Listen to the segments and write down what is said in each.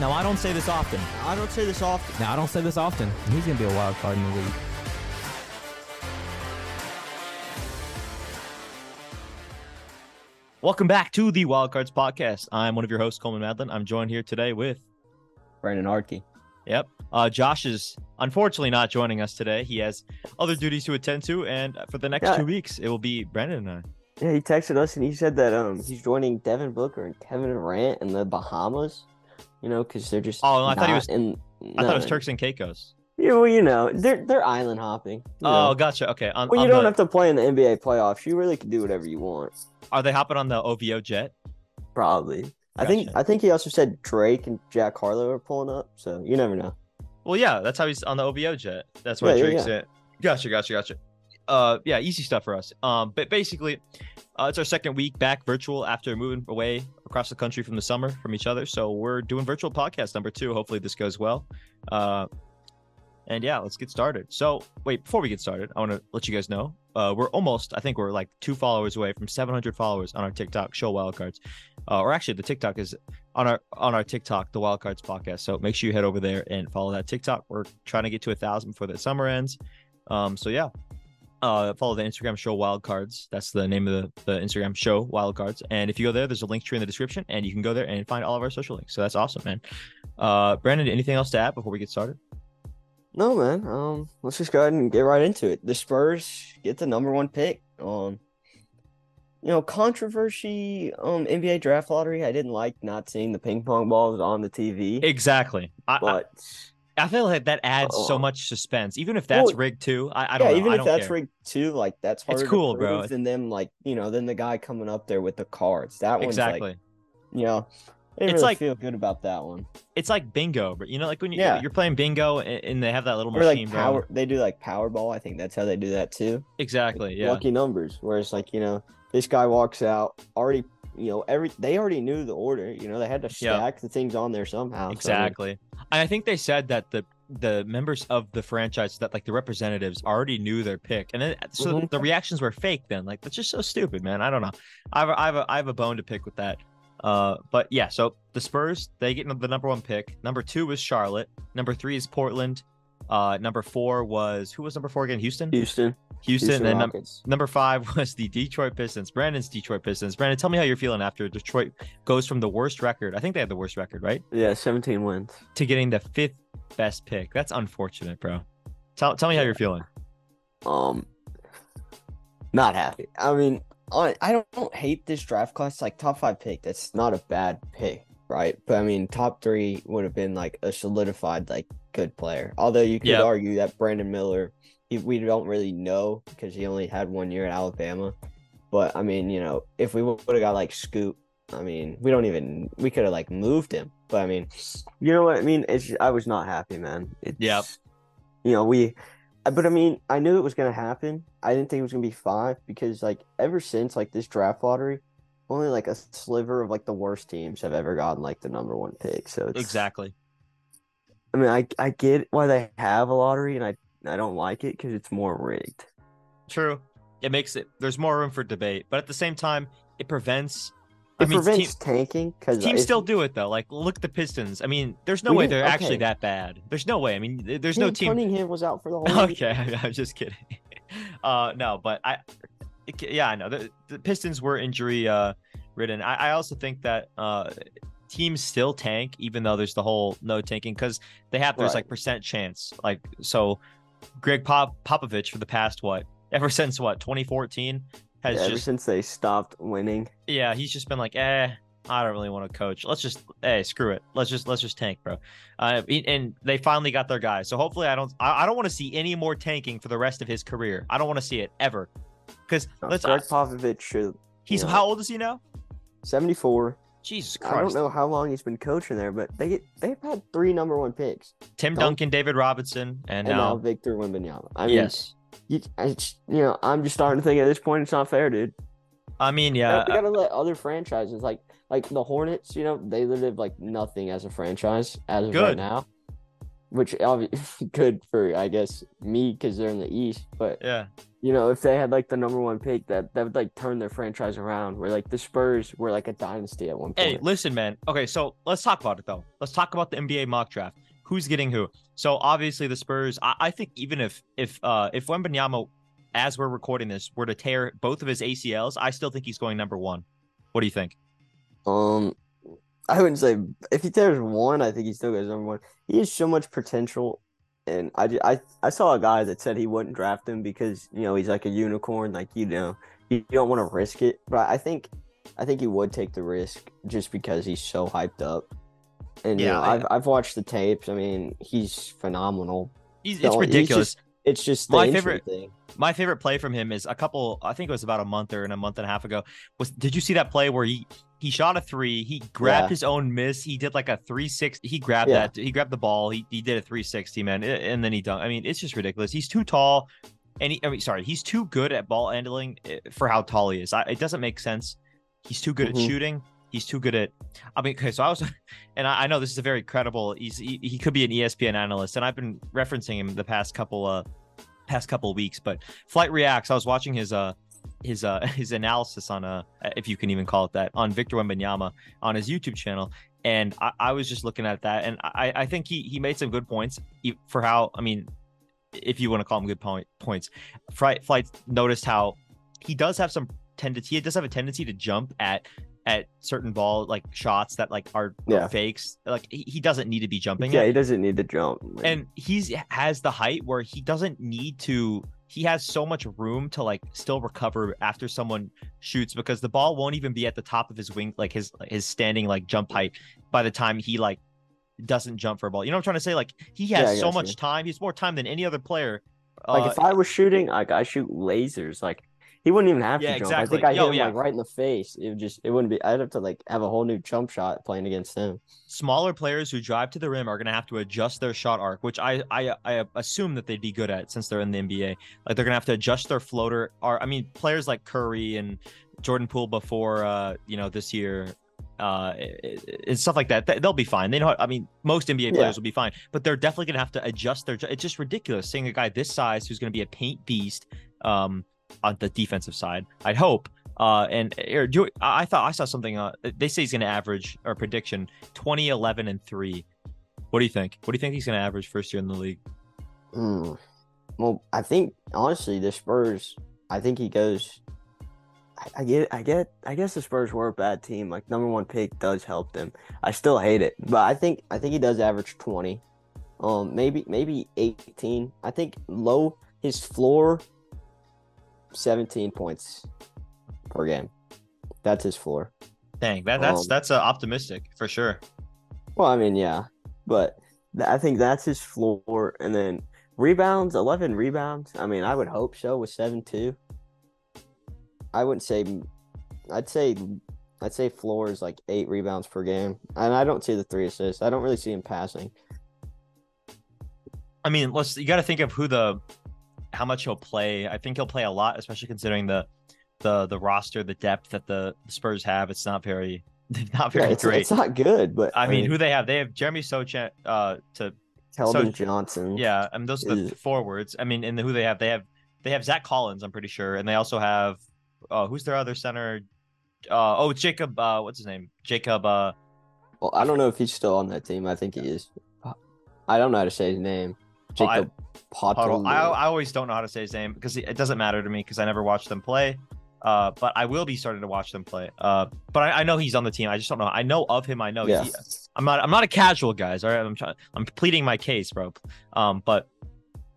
Now, I don't say this often. I don't say this often. Now, I don't say this often. He's going to be a wild card in the league. Welcome back to the Wild Cards Podcast. I'm one of your hosts, Coleman Madlin. I'm joined here today with Brandon Artke. Yep. Uh, Josh is unfortunately not joining us today. He has other duties to attend to, and for the next Yeah. two weeks, it will be Brandon and I. Yeah, he texted us and he said that um he's joining Devin Booker and Kevin Durant in the Bahamas. You know, because they're just. Oh, I thought he was- In, I thought it was. Turks and Caicos. Yeah, well, you know, they're they're island hopping. Oh, know. gotcha. Okay. On, well, on you don't the- have to play in the NBA playoffs. You really can do whatever you want. Are they hopping on the OVO jet? Probably. I think I think he also said Drake and Jack Harlow are pulling up. So you never know. Well, yeah, that's how he's on the OVO jet. That's why Yeah, yeah, Drake's yeah. it. Gotcha, gotcha, gotcha. Uh, yeah, easy stuff for us. Um, but basically, uh, it's our second week back virtual after moving away across the country from the summer from each other. So we're doing virtual podcast number two. Hopefully this goes well. Uh, and yeah, let's get started. So wait, before we get started, I want to let you guys know uh, we're almost, I think we're like two followers away from 700 followers on our TikTok, Show Wildcards. Uh, or actually, the TikTok is on our on our TikTok, the Wildcards podcast. So make sure you head over there and follow that TikTok. We're trying to get to a thousand before the summer ends. Um, so yeah. Uh, follow the Instagram show Wildcards. That's the name of the, the Instagram show Wildcards. And if you go there, there's a link tree in the description, and you can go there and find all of our social links. So that's awesome, man. Uh, Brandon, anything else to add before we get started? No, man. Um, let's just go ahead and get right into it. The Spurs get the number one pick. Um, you know, controversy. Um, NBA draft lottery. I didn't like not seeing the ping pong balls on the TV, Exactly. I, I, but I feel like that adds so Uh, much suspense, even if that's well, rigged too. I, I don't yeah, know. even I if that's care. rigged too, like that's harder cool, to bro. prove than them, like you know, than the guy coming up there with the cards. That one's exactly. like, you know, It's really like- feel good about that one. it's like bingo, but you know, like when you, Yeah. you're playing bingo and, they have that little Or like machine. bro. power, they do like Powerball. I think that's how they do that too. Exactly. Yeah. lucky numbers where it's like you know this guy walks out already you know every they already knew the order you know they had to Yeah. stack the things on there somehow so, Exactly. And I think they said that the the members of the franchise that like the representatives already knew their pick, and then so Mhm. the reactions were fake. Then like that's just so stupid, man. I don't know. I have a, I have a, I have a bone to pick with that. Uh, but yeah. So the Spurs they get the number one pick. Number two is Charlotte. Number three is Portland. Uh, number four was who was number four again? Houston. houston Houston. houston and num- Number five was the Detroit Pistons. Brandon's Detroit Pistons. Brandon, tell me how you're feeling after Detroit goes from the worst record. I think they had the worst record, right? yeah 17 wins To getting the fifth best pick. That's unfortunate, bro. Tell tell me how you're feeling. um not happy i mean I, I don't, don't hate this draft class like top five pick that's not a bad pick right but i mean top three would have been like a solidified like good player although you could Yep. argue that brandon miller he, we don't really know because he only had one year at alabama but i mean you know if we would have got like scoot i mean we don't even we could have like moved him but i mean you know what i mean it's i was not happy man it's, Yep. you know we but I mean, I knew it was gonna happen. I didn't think it was gonna be five because like ever since like this draft lottery, only like a sliver of like the worst teams have ever gotten like the number one pick. So it's, Exactly. I mean, I I get why they have a lottery, and I I don't like it because it's more rigged. True. It makes it there's more room for debate, but at the same time, it prevents I It mean prevents team- tanking because teams still do it though. Like look at the Pistons. I mean, there's no way they're actually that bad. There's no way. I mean, th- there's no team Cunningham was out for the whole. year. Okay, I'm just kidding. Uh, no, but I, it yeah, I know the, the Pistons were injury uh ridden. I, I also think that uh teams still tank even though there's the whole no tanking because they have there's right. like percent chance. Like so greg Pop- popovich for the past what ever since what 2014 has yeah, just, ever since they stopped winning. Yeah he's just been like eh i don't really want to coach. Let's just hey screw it. Let's just let's just tank bro. Uh, and they finally got their guy so hopefully i don't i, I don't want to see any more tanking for the rest of his career. I don't want to see it ever. Because no, let's greg popovich should he's know, how old is he now? 74 Jesus Christ. I don't know how long he's been coaching there, but they they've had three number one picks: Tim Duncan, David Robinson, and, and now, now Victor Wembanyama. I mean, yes, you, you know, I'm just starting to think at this point it's not fair, dude. I mean, yeah, you gotta uh, let other franchises like like the Hornets. You know, they live like nothing as a franchise as of Good. right now which obviously good for I guess me because they're in the East. But Yeah. you know, if they had like the number one pick, that that would like turn their franchise around. Where like the Spurs were like a dynasty at one point. Hey, listen, man. Okay, so let's talk about it though. Let's talk about the NBA mock draft. Who's getting who? So obviously the Spurs. I, I think even if if uh if Wembanyama, as we're recording this, were to tear both of his ACLs, I still think he's going number one. What do you think? Um, I wouldn't say if he tears one, I think he still goes number one. He has so much potential, and I, I I saw a guy that said he wouldn't draft him because you know he's like a unicorn, like you know you don't want to risk it. But I think I think he would take the risk just because he's so hyped up. And you Yeah, know, I- I've I've watched the tapes. I mean, he's phenomenal. He's, it's he's ridiculous. just- It's just the My favorite- thing. My favorite play from him is a couple. I think it was about a month or in a month and a half ago. Was did you see that play where he he shot a three? He grabbed Yeah. his own miss. He did like a three six. He grabbed Yeah. that. He grabbed the ball. He he did a three sixty man, and then he dunked. I mean, it's just ridiculous. He's too tall, and he. I mean, sorry, he's too good at ball handling eh, for how tall he is. I, it doesn't make sense. He's too good Mhm. at shooting. He's too good at. I mean, okay, so I was, and I, I know this is a very credible. He's he, he could be an ESPN analyst, and I've been referencing him the past couple uh past couple of weeks. But Flight Reacts, I was watching his uh his uh his analysis on uh if you can even call it that on Victor Wembanyama on his YouTube channel, and I, I was just looking at that, and I I think he he made some good points for how I mean, if you want to call them good point points, Flight Flight noticed how he does have some tendency. He does have a tendency to jump at at certain ball like shots that like are, are Yeah. fakes. Like he, he doesn't need to be jumping. Yeah, at he doesn't need to jump. and he's has the height where he doesn't need to he has so much room to like still recover after someone shoots because the ball won't even be at the top of his wing like his his standing like jump height by the time he like doesn't jump for a ball you know what i'm trying to say like he has I so much you. time he's more time than any other player Like Uh, if I was shooting, like I shoot lasers. Like he wouldn't even have Yeah, to jump. exactly. I think I hit him yeah. like right in the face. It would just it wouldn't be. I'd have to like have a whole new jump shot playing against him. smaller players who drive to the rim are going to have to adjust their shot arc, which I, I I assume that they'd be good at since they're in the NBA. Like they're going to have to adjust their floater. Are I mean players like Curry and Jordan Poole before uh you know this year uh and stuff like that they- they'll be fine they know i mean most nba players Yeah. will be fine but they're definitely going to have to adjust their it's just ridiculous seeing a guy this size who's going to be a paint beast um on the defensive side i'd hope uh and er, do I thought I saw something. Uh, they say he's going to average or prediction 20, 11, and three. What do you think? What do you think he's going to average first year in the league? Hmm. Well, I think honestly, the Spurs. I think he goes. I, I get. I get. I guess the Spurs were a bad team. Like number one pick does help them. I still hate it, but I think. I think he does average twenty. Um, maybe maybe eighteen. I think low his floor. Seventeen points per game. That's his floor. Dang, that that's Um, that's uh, optimistic for sure. Well, I mean, yeah, but th- I think that's his floor, and then rebounds, eleven rebounds. I mean, I would hope so with seven two. I wouldn't say, I'd say, I'd say floor is like eight rebounds per game, and I don't see the three assists. I don't really see him passing. I mean, let's you got to think of who the how much he'll play. I think he'll play a lot, especially considering the the the roster, the depth that the Spurs have. It's not very not Yeah, very it's, great. it's not good, but I mean, who they have? They have Jeremy Sochan uh to Keldon so- Johnson. yeah, I mean those are the is- forwards. I mean, and who they have? They have they have Zach Collins, I'm pretty sure, and they also have uh who's their other center? Uh oh, Jacob. Uh, what's his name? Jacob. Uh, Well, I don't know if he's still on that team. I think he is. I don't know how to say his name. I- Jacob. Potter. I, I always don't know how to say his name because it doesn't matter to me because I never watched them play. Uh, but I will be starting to watch them play. Uh, but I, I know he's on the team. I just don't know. I know of him. I know. Yeah. He, I'm not. I'm not a casual guys. All right. I'm trying. I'm pleading my case, bro. Um, but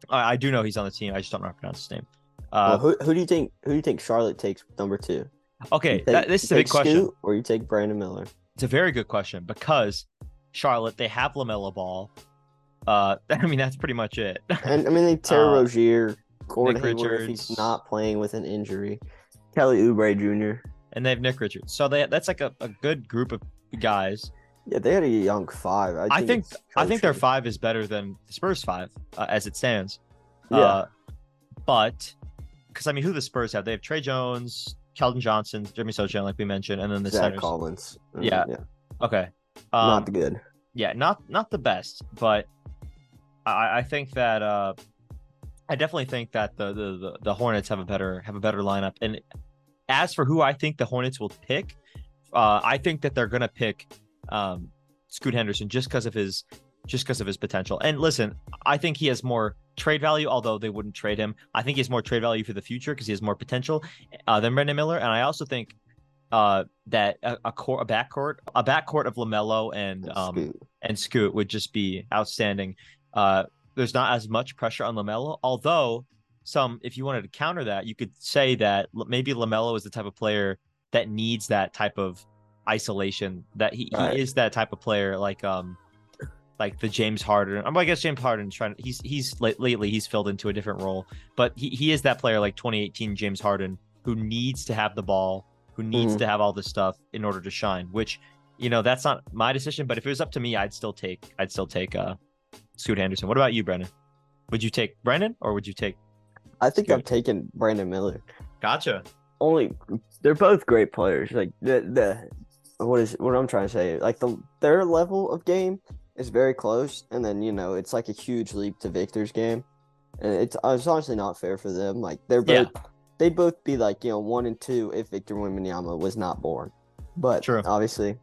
I, I do know he's on the team. I just don't know how to pronounce his name. Well, Uh, who, who do you think? Who do you think Charlotte takes number two? okay. Take- that, this is a big take question. Scoot or you take Brandon Miller? It's a very good question because Charlotte they have Lamelo Ball. Uh, I mean that's pretty much it. And I mean, they Terry Uh, Rozier, Gordon Nick Hayward if Richards. he's not playing with an injury, Kelly Oubre Jr. and they have Nick Richards. So they that's like a, a good group of guys. Yeah, they had a young five. I think I think I think their five is better than the Spurs five uh, as it stands. Yeah. Uh, but because I mean, who the Spurs have? They have Tre Jones, Keldon Johnson, Jimmy Sochan, like we mentioned, and then the Zach centers. Collins. Yeah. yeah, Okay. Um, not the good. yeah, not not the best, but I, I think that uh, I definitely think that the, the the the Hornets have a better have a better lineup. And as for who I think the Hornets will pick, uh, I think that they're gonna pick um, Scoot Henderson just because of his just because of his potential. And listen, I think he has more trade value, although they wouldn't trade him. I think he has more trade value for the future because he has more potential uh, than Brandon Miller. And I also think uh, that a, a core, a backcourt, a backcourt of Lamelo and um Scoot. and Scoot would just be outstanding. Uh, there's not as much pressure on Lamelo, although some, if you wanted to counter that, you could say that maybe Lamelo is the type of player that needs that type of isolation. That he, Right. he is that type of player, like um, like the James Harden. I'm I guess James Harden's trying. He's he's lately he's filled into a different role, but he, he is that player like 2018 James Harden who needs to have the ball, who needs Mhm. to have all this stuff in order to shine. Which you know that's not my decision, but if it was up to me, I'd still take I'd still take uh Scoot Henderson. What about you, Brendan? Would you take Brendan or would you take? I think Scoot. I'm taking Brandon Miller. Gotcha. Only they're both great players. Like the the what is what I'm trying to say. Like the their level of game is very close, and then you know it's like a huge leap to Victor's game, and it's it's honestly not fair for them. Like they're Yeah. both they'd both be like you know one and two if Victor Wembanyama was not born, but True. obviously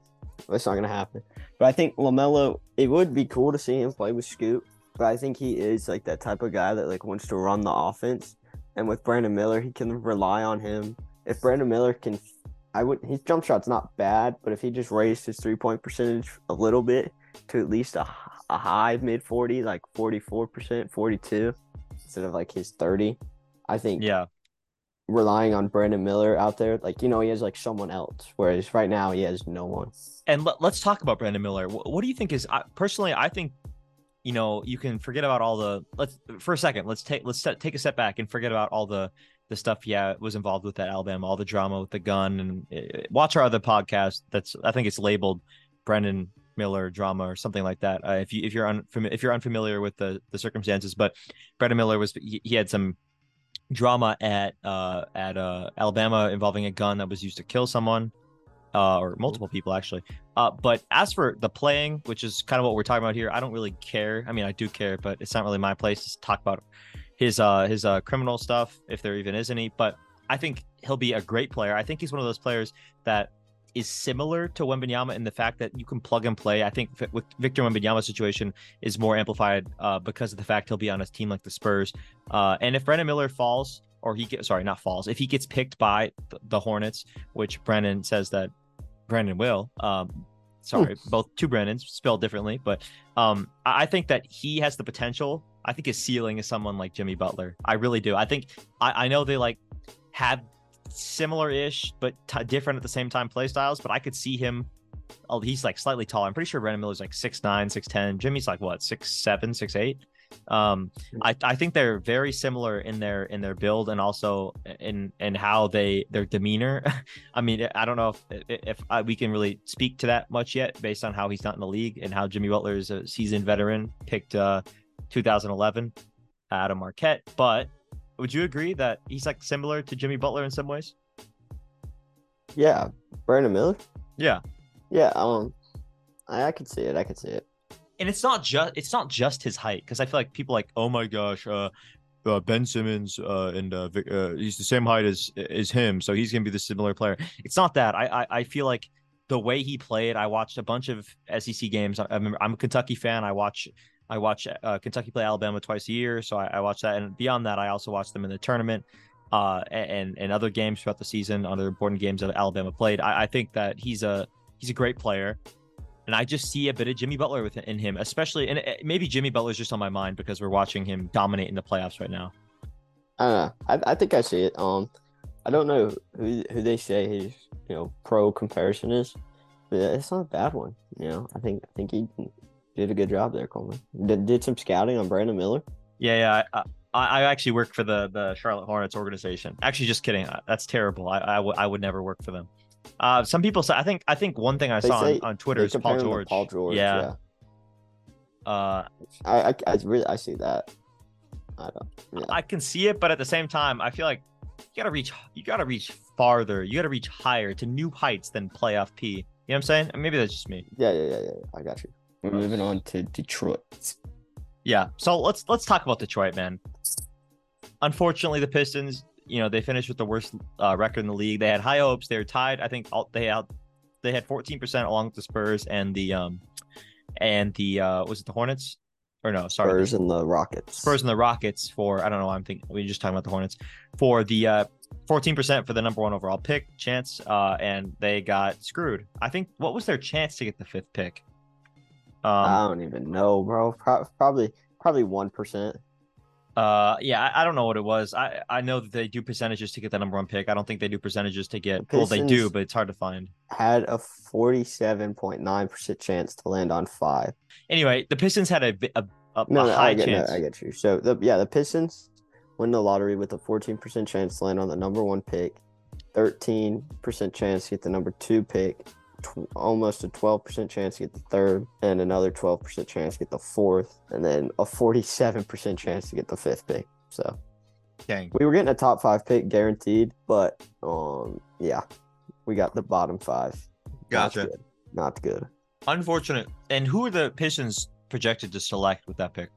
that's not gonna happen. But I think Lamelo, it would be cool to see him play with Scoot. But I think he is like that type of guy that like wants to run the offense. And with Brandon Miller, he can rely on him. If Brandon Miller can, I would his jump shot's not bad, but if he just raised his three point percentage a little bit to at least a, a high mid forty, like forty four percent, forty two, instead of like his thirty, I think Yeah. Relying on Brandon Miller out there, like you know, he has like someone else, whereas right now he has no one. And let, let's talk about Brandon Miller. What, what do you think is I, personally? I think you know you can forget about all the let's for a second. Let's take let's take a step back and forget about all the the stuff. Yeah, was involved with that Alabama, all the drama with the gun, and uh, watch our other podcast. That's I think it's labeled Brandon Miller drama or something like that. Uh, if you if you're unfamiliar if you're unfamiliar with the the circumstances, but Brandon Miller was he, he had some drama at uh at uh Alabama involving a gun that was used to kill someone uh or multiple people actually. Uh but as for the playing which is kind of what we're talking about here I don't really care. I mean I do care but it's not really my place to talk about his uh his uh criminal stuff if there even is any. But I think he'll be a great player. I think he's one of those players that is similar to Wembanyama in the fact that you can plug and play. I think with Victor Wembanyama's situation is more amplified uh, because of the fact he'll be on a team like the Spurs. Uh, and if Brandon Miller falls, or he gets sorry, not falls, if he gets picked by the Hornets, which Brandon says that Brandon will. Um, sorry, both two Brandons spelled differently, but um, I I think that he has the potential. I think his ceiling is someone like Jimmy Butler. I really do. I think I, I know they like have similar-ish but t- different at the same time play styles, but I could see him. Oh, he's like slightly taller. I'm pretty sure Brandon Miller's like 6'9", 6'10". Jimmy's like what, 6'7", 6'8"? Um, I, I think they're very similar in their in their build and also in in how they their demeanor. I mean, I don't know if if uh, we can really speak to that much yet, based on how he's not in the league and how Jimmy Butler is a seasoned veteran, picked uh 2011 out of Marquette. But would you agree that he's like similar to Jimmy Butler in some ways? Yeah, Brandon Miller. Yeah, Yeah, um, I, I could see it. I could see it. and it's not just it's not just his height because I feel like people like oh my gosh, uh, uh Ben Simmons uh, and uh, Vic, uh, he's the same height as as him, so he's gonna be the similar player. It's not that. I I, I feel like the way he played. I watched a bunch of SEC games. I, I remember I'm a Kentucky fan. I watch I watch uh, Kentucky play Alabama twice a year, so I, I watch that. And beyond that, I also watch them in the tournament. Uh, and and other games throughout the season, other important games that Alabama played. I, I think that he's a he's a great player. And I just see a bit of Jimmy Butler within in him, especially, and it- maybe Jimmy Butler's just on my mind because we're watching him dominate in the playoffs right now. I don't know. I, I think I see it. Um, I don't know who who they say his you know pro comparison is, but it's not a bad one. You know, I think I think he did a good job there, Coleman. Did, did some scouting on Brandon Miller. Yeah, yeah. I, I, I actually work for the the Charlotte Hornets organization. Actually, just kidding. That's terrible. I I, w- I would never work for them. Uh, some people say. I think I think one thing I They saw say- on, on Twitter is Paul George. Paul George. Yeah. Yeah. Uh, I, I I really I see that. I don't. Yeah. I can see it, but at the same time, I feel like you gotta reach. You gotta reach farther. You gotta reach higher to new heights than playoff P. You know what I'm saying? Maybe that's just me. yeah, yeah, yeah, yeah. I got you. We're moving on to Detroit. Yeah. So let's let's talk about Detroit, man. Unfortunately, the Pistons, you know, they finished with the worst uh, record in the league. They had high hopes. They were tied. I think all, they had they had 14% along with the Spurs and the um and the uh was it the Hornets or no? Sorry, Spurs and the Rockets. Spurs and the Rockets for I don't know. why I'm thinking we are just talking about the Hornets for the uh 14% for the number one overall pick chance, uh, and they got screwed. I think what was their chance to get the fifth pick? Um, I don't even know, bro. Pro- probably probably one percent. Uh, yeah, I, I, don't know what it was. I I know that they do percentages to get the number one pick. I don't think they do percentages to get. The well, they do, but it's hard to find. Had a forty-seven point nine percent chance to land on five. Anyway, the Pistons had a a, a, no, a no, high I get, chance. No, I get you. So the yeah, the Pistons win the lottery with a 14% chance to land on the number one pick, 13% chance to get the number two pick, tw- almost a 12% chance to get the third, and another 12% chance to get the fourth, and then a 47% chance to get the fifth pick. So, Dang. we were getting a top five pick guaranteed, but um, yeah, we got the bottom five. Gotcha. Not good. Not good. Unfortunate. And who are the Pistons projected to select with that pick?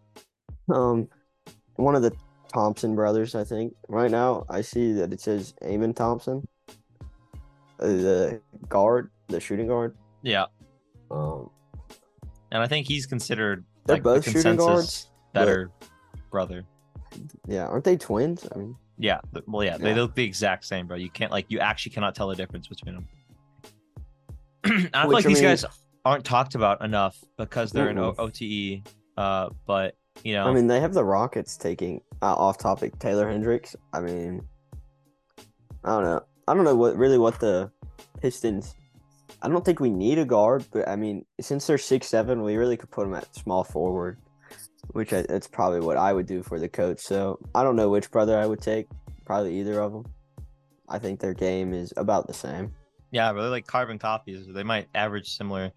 Um, one of the Thompson brothers, I think. Right now, I see that it says Amen Thompson, uh, the guard, the shooting guard. Yeah. Um, and I think he's considered they're like, both the shooting guards. Better brother. Yeah, aren't they twins? I mean, yeah. Well, yeah, they look the exact same, bro. You can't like you actually cannot tell the difference between them. I feel like these mean, guys aren't talked about enough because they're mm-mm. in OTE. Uh, but you know, I mean, they have the Rockets taking uh, off topic Taylor Hendricks. I mean, I don't know. I don't know what really what the Pistons. I don't think we need a guard, but I mean, since they're six seven, we really could put them at small forward, which I, that's probably what I would do for the coach. So I don't know which brother I would take. Probably either of them. I think their game is about the same. Yeah, really like carbon copies. They might average similar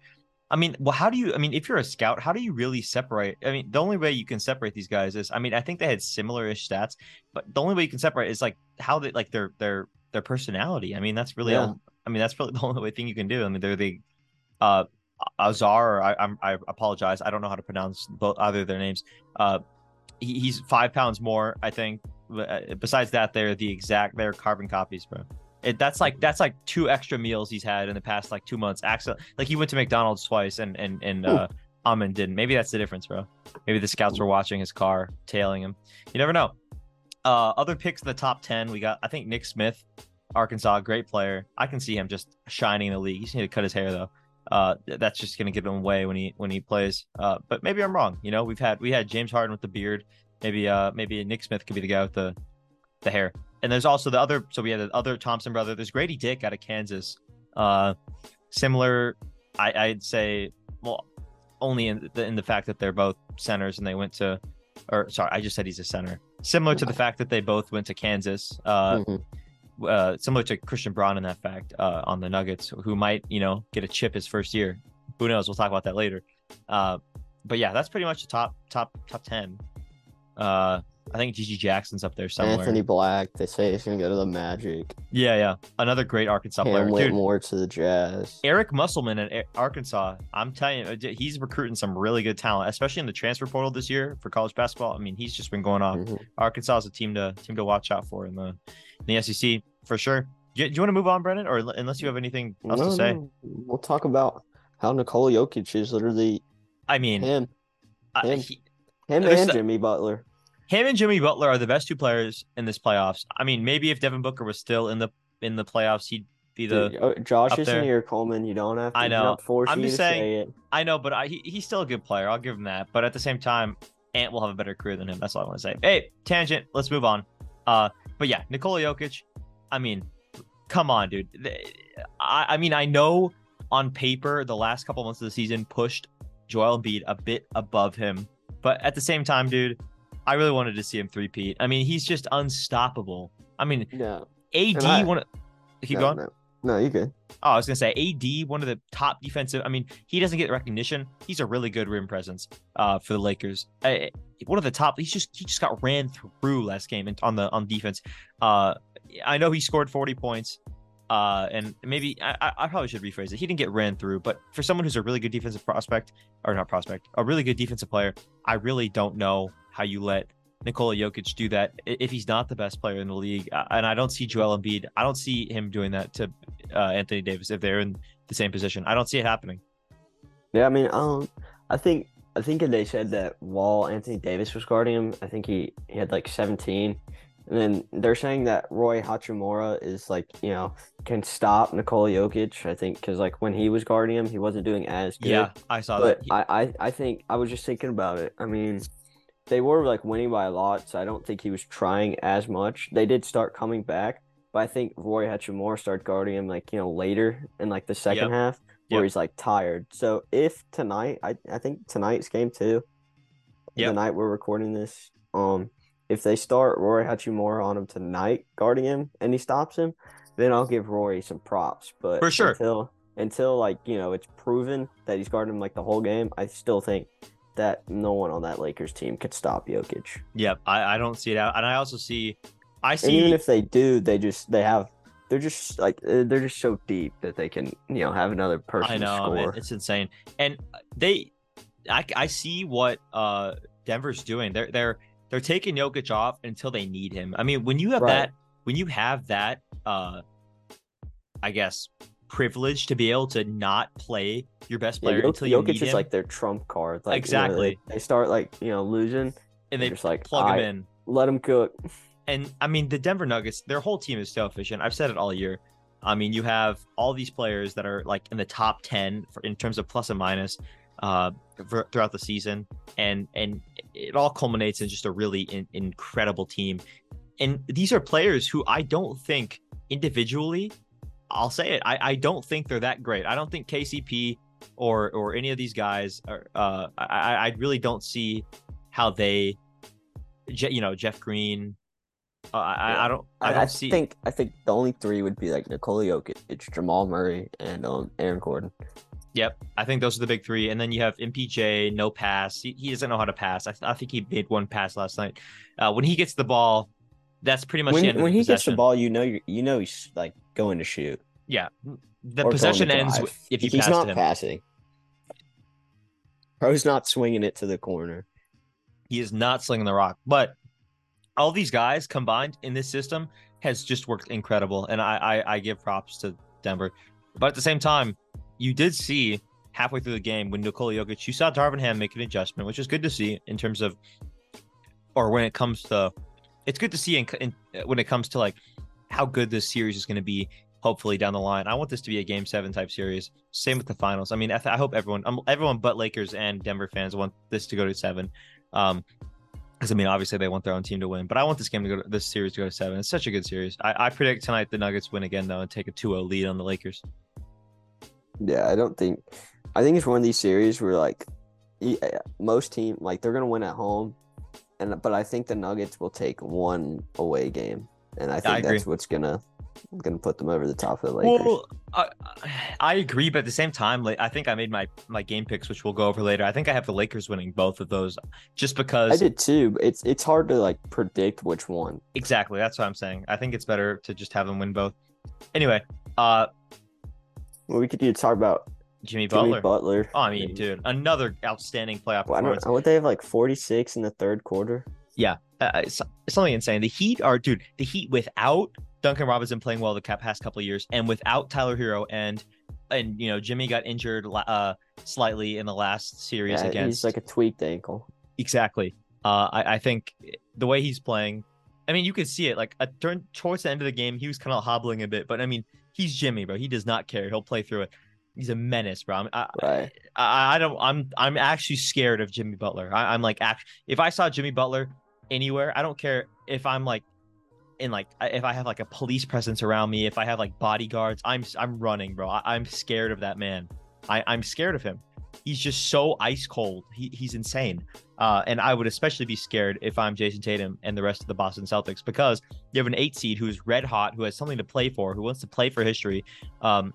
I mean, well, how do you? I mean, if you're a scout, how do you really separate? I mean, the only way you can separate these guys is, I mean, I think they had similar-ish stats, but the only way you can separate is like how they like their their their personality. I mean, that's really, yeah. I mean, that's probably the only way thing you can do. I mean, they're the uh Ausar. I I'm, I apologize. I don't know how to pronounce both either their names. Uh, he, he's five pounds more, I think. Uh, besides that, they're the exact. They're carbon copies, bro. It, that's like that's like two extra meals he's had in the past like two months. Accident, like he went to McDonald's twice and and and uh, Amen didn't. Maybe that's the difference, bro. Maybe the scouts were watching his car, tailing him. You never know. Uh, other picks in the top ten, we got I think Nick Smith, Arkansas, great player. I can see him just shining in the league. He's need to cut his hair though. Uh, that's just gonna give him away when he when he plays. Uh, but maybe I'm wrong. You know, we've had we had James Harden with the beard. Maybe uh maybe Nick Smith could be the guy with the the hair and there's also the other. So we had the other Thompson brother. There's Grady Dick out of Kansas. Uh, similar, I, I'd say. Well, only in the, in the fact that they're both centers and they went to, or sorry, I just said he's a center. Similar to the fact that they both went to Kansas. Uh, mm-hmm. Uh, similar to Christian Braun in that fact uh, on the Nuggets, who might you know get a chip his first year. Who knows? We'll talk about that later. Uh, but yeah, that's pretty much the top top top ten. Uh, I think GG Jackson's up there somewhere. Anthony Black, they say he's gonna go to the Magic. Yeah, yeah, another great Arkansas Cam player. Whitmore to the Jazz. Eric Musselman at Arkansas. I'm telling you, uh, he's recruiting some really good talent, especially in the transfer portal this year for college basketball. I mean, he's just been going off. Mm-hmm. Arkansas is a team to team to watch out for in the the SEC for sure. Do you, do you want to move on, Brennan, or unless you have anything else no, to say? No. We'll talk about how Nikola Jokic is literally. I mean, him, him, uh, he, him and Jimmy Butler him and Jimmy Butler are the best two players in this playoffs. I mean, maybe if Devin Booker was still in the in the playoffs, he'd be the Dude, oh, Josh isn't here, Coleman. You don't have to. I know. Force I'm just saying. Say I know, but I, he, he's still a good player. I'll give him that. But at the same time, Ant will have a better career than him. That's all I want to say. Hey, tangent. Let's move on. Uh, but yeah, Nikola Jokic. I mean, come on, dude. I, I mean, I know on paper the last couple months of the season pushed Joel Embiid a bit above him, but at the same time, dude, I really wanted to see him three-peat. I mean, he's just unstoppable. I mean, yeah. AD I, one. Keep no, going. No. No, you good. Oh, I was gonna say AD, one of the top defensive. I mean, he doesn't get recognition. He's a really good rim presence uh, for the Lakers. Uh, one of the top. He's just he just got ran through last game on the on defense. Uh, I know he scored 40 points. Uh, and maybe I, I- I probably should rephrase it. He didn't get ran through, but for someone who's a really good defensive prospect, or not prospect, a really good defensive player, I really don't know how you let Nikola Jokic do that if he's not the best player in the league. Uh, And I don't see Joel Embiid. I don't see him doing that to uh, Anthony Davis if they're in the same position. I don't see it happening. Yeah, I mean, um, I think I think they said that while Anthony Davis was guarding him, I think he, he had like 17. And then they're saying that Rui Hachimura is like, you know, can stop Nikola Jokic. I think because like when he was guarding him, he wasn't doing as good. Yeah, I saw but that. I, I I think I was just thinking about it. I mean, they were like winning by a lot, so I don't think he was trying as much. They did start coming back, but I think Rui Hachimura started guarding him like you know later in like the second Yep. half where Yep. he's like tired. So if tonight, I I think tonight's game too, Yep. the night we're recording this, um, if they start Rui Hachimura on him tonight guarding him and he stops him, then I'll give Rory some props. But For sure. until until like you know it's proven that he's guarding him like the whole game, I still think that no one on that Lakers team could stop Jokic. Yep, I, I don't see it out, and I also see, I And see. even if they do, they just they have they're just like uh, they're just so deep that they can you know have another person I know score. man, it's insane, and they, I, I see what uh Denver's doing. They're they're they're taking Jokic off until they need him. I mean, when you have Right. that, when you have that, uh, I guess privilege to be able to not play your best Yeah, player Jok- until you Jokic need is him, like their trump card. Like you know, Exactly. they, they start like you know losing, and they just like plug "I- him in. Let him cook. and I mean the Denver Nuggets, their whole team is so efficient. I've said it all year. I mean, you have all these players that are like in the top ten for, in terms of plus and minus uh, for, throughout the season, and and it all culminates in just a really in, incredible team. And these are players who I don't think individually, I'll say it, I, I don't think they're that great. I don't think KCP or or any of these guys are. Uh, I I really don't see how they, you know, Jeff Green. Uh, I, I I don't I don't I see. think I think the only three would be like Nikola Jokic, Jamal Murray, and um Aaron Gordon. Yep, I think those are the big three, and then you have MPJ, no pass. He, he doesn't know how to pass. I, I think he made one pass last night. Uh, when he gets the ball, that's pretty much the When end of when the he gets the ball, you know you you know he's like going to shoot. Yeah, the or possession ends drive. if you he's pass not him. passing. Bro's not swinging it to the corner. He is not slinging the rock, but all these guys combined in this system has just worked incredible, and I I, I give props to Denver. But at the same time, you did see halfway through the game when Nikola Jokic, you saw Darvin Ham make an adjustment, which is good to see in terms of, or when it comes to, it's good to see in, in when it comes to like how good this series is going to be. Hopefully down the line, I want this to be a Game Seven type series. Same with the finals. I mean, I, th- I hope everyone, um, everyone but Lakers and Denver fans want this to go to seven. Um, because I mean, obviously they want their own team to win, but I want this game to go to this series to go to seven. It's such a good series. I, I predict tonight the Nuggets win again though and take a 2-0 lead on the Lakers. Yeah, I don't think. I think it's one of these series where like, uh, most team like they're gonna win at home, and but I think the Nuggets will take one away game, and I think I that's what's gonna gonna put them over the top of the Lakers. Well, I, I agree, but at the same time, like I think I made my my game picks, which we'll go over later. I think I have the Lakers winning both of those, just because I did too. It's it's hard to like predict which one. Exactly, that's what I'm saying. I think it's better to just have them win both. Anyway, uh, Well, we could do talk about Jimmy Jimmy Butler. Butler. Oh, I mean, dude, another outstanding playoff Well, I performance. don't, would they have like forty six in the third quarter? Yeah, uh, it's, it's something insane. The Heat are, dude, the Heat without Duncan Robinson playing well the past couple of years, and without Tyler Herro, and and you know Jimmy got injured uh slightly in the last series Yeah, against he's like a tweaked ankle. exactly. Uh, I I think the way he's playing, I mean, you can see it. Like uh, towards the end of the game, he was kind of hobbling a bit, but I mean, he's Jimmy, bro. He does not care. He'll play through it. He's a menace, bro. I'm- I, Right. I, I don't. I'm. I'm actually scared of Jimmy Butler. I, I'm like, act, if I saw Jimmy Butler anywhere, I don't care if I'm like, in like, if I have like a police presence around me, if I have like bodyguards, I'm. I'm running, bro. I, I'm scared of that man. I, I'm scared of him. He's just so ice cold. He, he's insane. Uh, and I would especially be scared if I'm Jayson Tatum and the rest of the Boston Celtics because you have an eight seed who's red hot, who has something to play for, who wants to play for history. Um,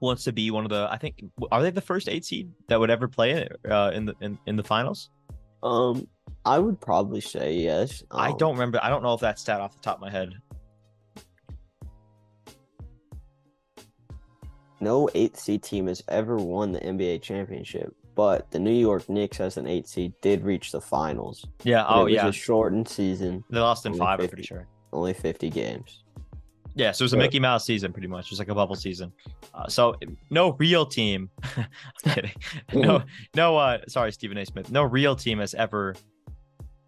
wants to be one of the I think are they the first eight seed that would ever play it uh, in the in, in the finals? Um, I would probably say yes. I Um, don't remember. I don't know if that stat off the top of my head. no eight seed team has ever won the NBA championship, but the New York Knicks as an eight seed did reach the finals. Yeah. Oh it was yeah. a shortened season, They lost in five. I'm pretty sure. only 50 games. Yeah, so it was a Mickey Mouse season, pretty much. It was like a bubble season. Uh, so no real team. I'm kidding. No, no. Uh, sorry, Stephen A. Smith. No real team has ever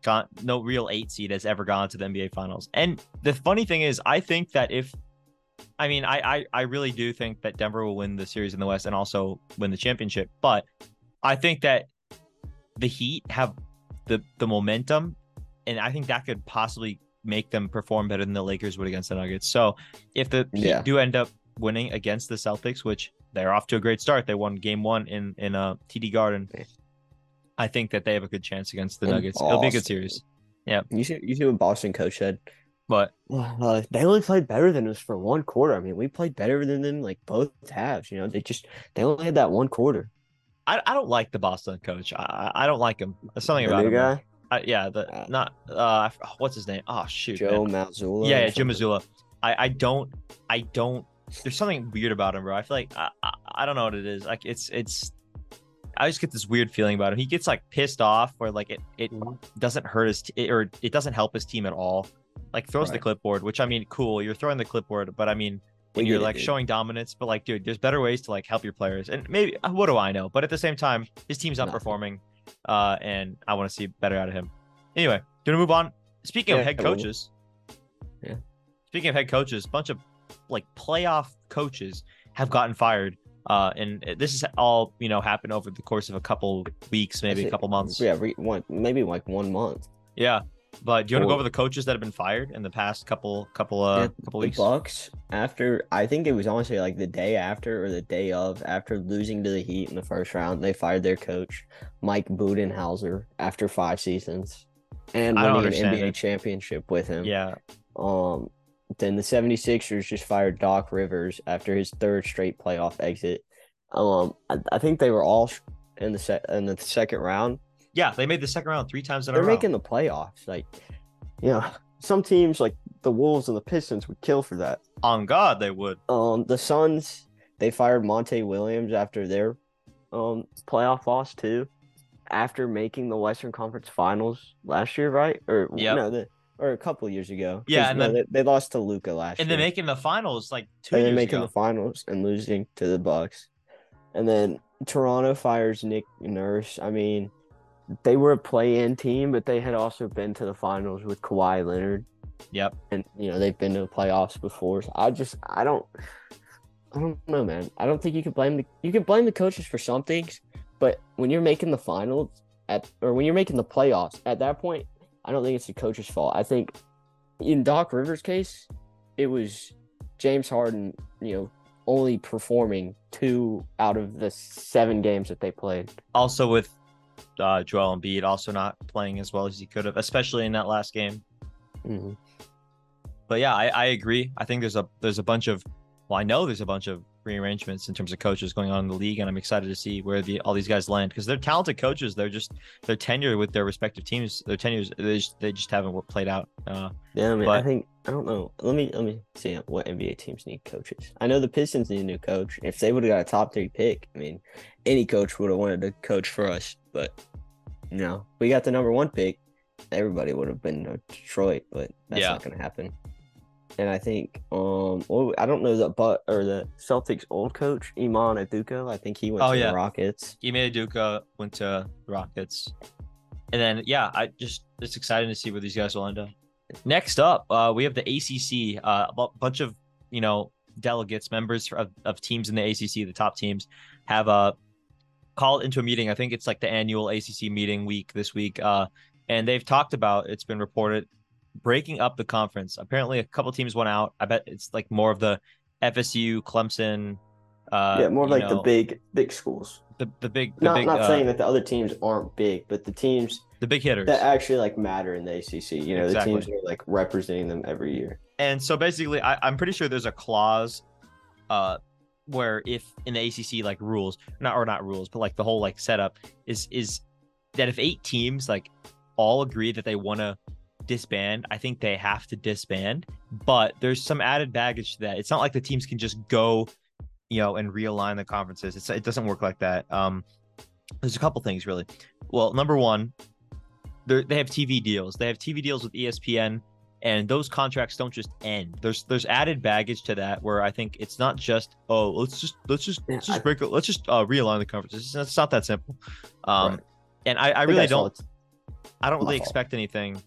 gone. No real eight seed has ever gone to the NBA Finals. And the funny thing is, I think that if, I mean, I, I, I really do think that Denver will win the series in the West and also win the championship. But I think that the Heat have the the momentum, and I think that could possibly make them perform better than the Lakers would against the Nuggets. So if the Heat Yeah. do end up winning against the Celtics, which they're off to a great start, they won Game One in in uh, TD Garden. I think that they have a good chance against the In Nuggets. It'll be a good series. Yeah. You see, you see what Boston coach said? But Uh, they only played better than us for one quarter. I mean, we played better than them like both halves. You know, they just they only had that one quarter. I, I don't like the Boston coach. I I don't like him. There's something The about him. guy, I, yeah, the Uh, not uh oh, what's his name? Oh shoot. Joe man. Mazzulla. Yeah, yeah, something. Mazzulla. I I don't I don't. There's something weird about him, bro. I feel like I, I I don't know what it is. Like it's it's. I just get this weird feeling about him. He gets like pissed off, or like it it Mhm. doesn't hurt his t- or it doesn't help his team at all. Like throws the clipboard, which I mean, cool. You're throwing the clipboard, but I mean, and you're like showing dominance. But like, dude, there's better ways to like help your players. And maybe uh, what do I know? But at the same time, his team's not performing, uh, and I want to see better out of him. Anyway, gonna move on. Speaking of head coaches, Yeah. Speaking of head coaches, a bunch of like playoff coaches have gotten fired. Uh, and this is all you know happened over the course of a couple weeks, maybe That's a couple months. Yeah, re- one maybe like one month. Yeah. But do you want to go over the coaches that have been fired in the past couple couple uh couple the weeks? Bucks after I think it was honestly like the day after or the day of after losing to the Heat in the first round, they fired their coach Mike Budenholzer after five seasons and winning an NBA it. championship with him. Yeah. Um, then the 76ers just fired Doc Rivers after his third straight playoff exit. Um, I, I think they were all in the set in the second round. Yeah, they made the second round three times in a row. They're making the playoffs. Like, you know, some teams like the Wolves and the Pistons would kill for that. On God, they would. Um, the Suns they fired Monty Williams after their um playoff loss too, after making the Western Conference Finals last year, right? Or Yep. no, the or a couple years ago. Yeah, and no, then- they, they lost to Luka last And year. then making the finals like two and then making ago. the finals and losing to the Bucks. And then Toronto fires Nick Nurse. I mean, they were a play-in team, but they had also been to the finals with Kawhi Leonard, Yep. and you know they've been to the playoffs before. So I just, I don't, I don't know, man. I don't think you can blame the you can blame the coaches for some things, but when you're making the finals at or when you're making the playoffs at that point, I don't think it's the coach's fault. I think in Doc Rivers' case, it was James Harden, you know, only performing two out of the seven games that they played. Also with uh, Joel Embiid also not playing as well as he could have, especially in that last game. Mm-hmm. But yeah, I, I agree. I think there's a there's a bunch of well, I know there's a bunch of rearrangements in terms of coaches going on in the league, and I'm excited to see where the all these guys land because they're talented coaches. They're just their tenure with their respective teams, their tenures they just, they just haven't played out. Uh, Yeah, I mean, But- I think I don't know. Let me let me see what NBA teams need coaches. I know the Pistons need a new coach. If they would have got a top three pick, I mean, any coach would have wanted to coach for us. But no, we got the number one pick. Everybody would have been to Detroit, but that's Yeah. not going to happen. And I think, um, well, I don't know the but or the Celtics old coach Iman Udoka. I think he went Oh, to yeah. the Rockets. Iman Udoka went to the Rockets, and then yeah, I just it's exciting to see where these guys will end up. Next up, uh, we have the ACC. Uh, a bunch of you know delegates, members of, of teams in the ACC, the top teams, have uh called into a meeting. I think it's like the annual ACC meeting week this week. Uh, and they've talked about it's been reported breaking up the conference. Apparently, a couple teams went out. I bet it's like more of the FSU, Clemson. Uh, yeah, more like the big big schools. the the big the Not big not uh, saying that the other teams aren't big, but the teams the big hitters. that actually like matter in the ACC. You know, Exactly. the teams are like representing them every year. And so basically, I, I'm pretty sure there's a clause, uh, where if in the ACC like rules, not or not rules, but like the whole like setup is is that if eight teams like all agree that they want to disband, I think they have to disband. But there's some added baggage to that. It's not like the teams can just go you know, and realign the conferences. It's, it doesn't work like that. Um, there's a couple things really. Well, number one, they have TV deals. They have TV deals with ESPN, and those contracts don't just end. There's there's added baggage to that where I think it's not just oh let's just let's just let's just break. Let's just uh, realign the conferences. It's, it's not that simple. Um, right. and I, I really I don't. I don't really expect anything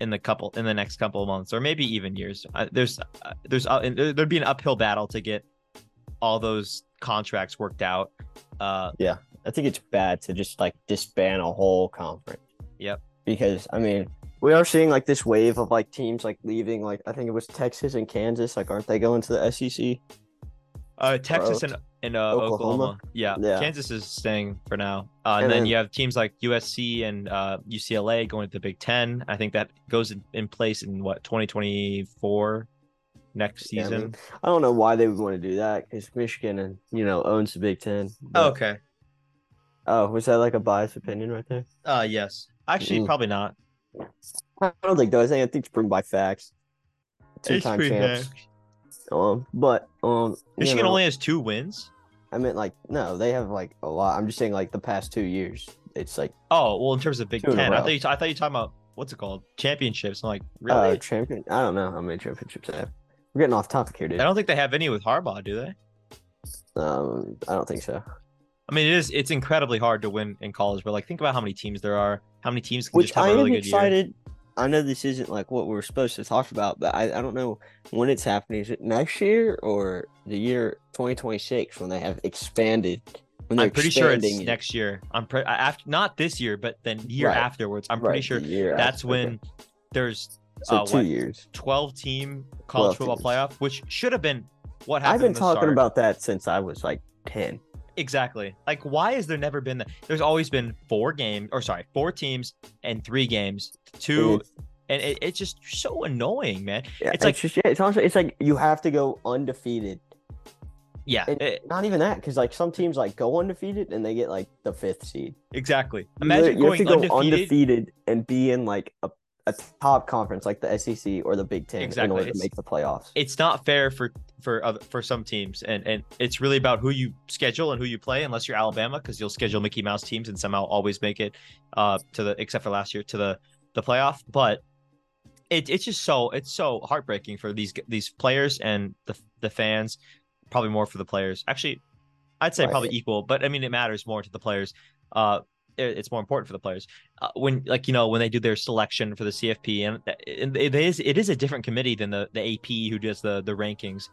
in the couple in the next couple of months or maybe even years. Uh, there's uh, there's uh, there'd be an uphill battle to get all those contracts worked out. Uh, yeah, I think it's bad to just like disband a whole conference. Yep. Because I mean, we are seeing like this wave of like teams like leaving. Like I think it was Texas and Kansas. Like, aren't they going to the SEC? Uh, Texas and in uh, Oklahoma. Oklahoma. Yeah. yeah. Kansas is staying for now. Uh, and, and then, then, you have teams like USC and uh, UCLA going to the Big Ten. I think that goes in, in place in what 2024 next season. Yeah, I, mean, I, don't know why they would want to do that because Michigan and you know owns the Big Ten. But... Oh, okay. Oh, was that like a biased opinion right there? Uh, yes. Actually, mm. probably not. I don't think though. I think it's proven by facts. Two time champs. Um, but um, Michigan know, only has two wins. I meant like no, they have like a lot. I'm just saying like the past two years, it's like oh well, in terms of Big Ten, I thought you t- I thought you talking about what's it called championships. I'm like really uh, champion. I don't know how many championships they have. We're getting off topic here, dude. I don't think they have any with Harbaugh, do they? Um, I don't think so. I mean, it is. It's incredibly hard to win in college, but like, think about how many teams there are. How many teams can Which just have I a really good excited. year. I know this isn't like what we are supposed to talk about, but I, I don't know when it's happening. Is it next year or the year 2026 when they have expanded? When I'm pretty sure it's it? next year. I'm pre- after not this year, but then year right. afterwards. I'm pretty right, sure that's after. when there's so uh, two what, years, 12 team college 12 football teams. playoff, which should have been what happened. I've been talking start. about that since I was like 10. Exactly. Like, why has there never been that? There's always been four games, or sorry, four teams and three games. Two, and it, it's just so annoying, man. Yeah, it's, it's like just, yeah, it's also it's like you have to go undefeated. Yeah, it, not even that, because like some teams like go undefeated and they get like the fifth seed. Exactly. Imagine you, going have to go undefeated, undefeated and be in like a a top conference like the SEC or the Big Ten exactly. in order it's, to make the playoffs. It's not fair for for other, for some teams, and and it's really about who you schedule and who you play. Unless you're Alabama, because you'll schedule Mickey Mouse teams and somehow always make it uh to the except for last year to the the playoff. But it, it's just so it's so heartbreaking for these these players and the the fans. Probably more for the players. Actually, I'd say right. probably equal, but I mean it matters more to the players. Uh, it's more important for the players uh, when like you know when they do their selection for the CFP and it is it is a different committee than the the AP who does the the rankings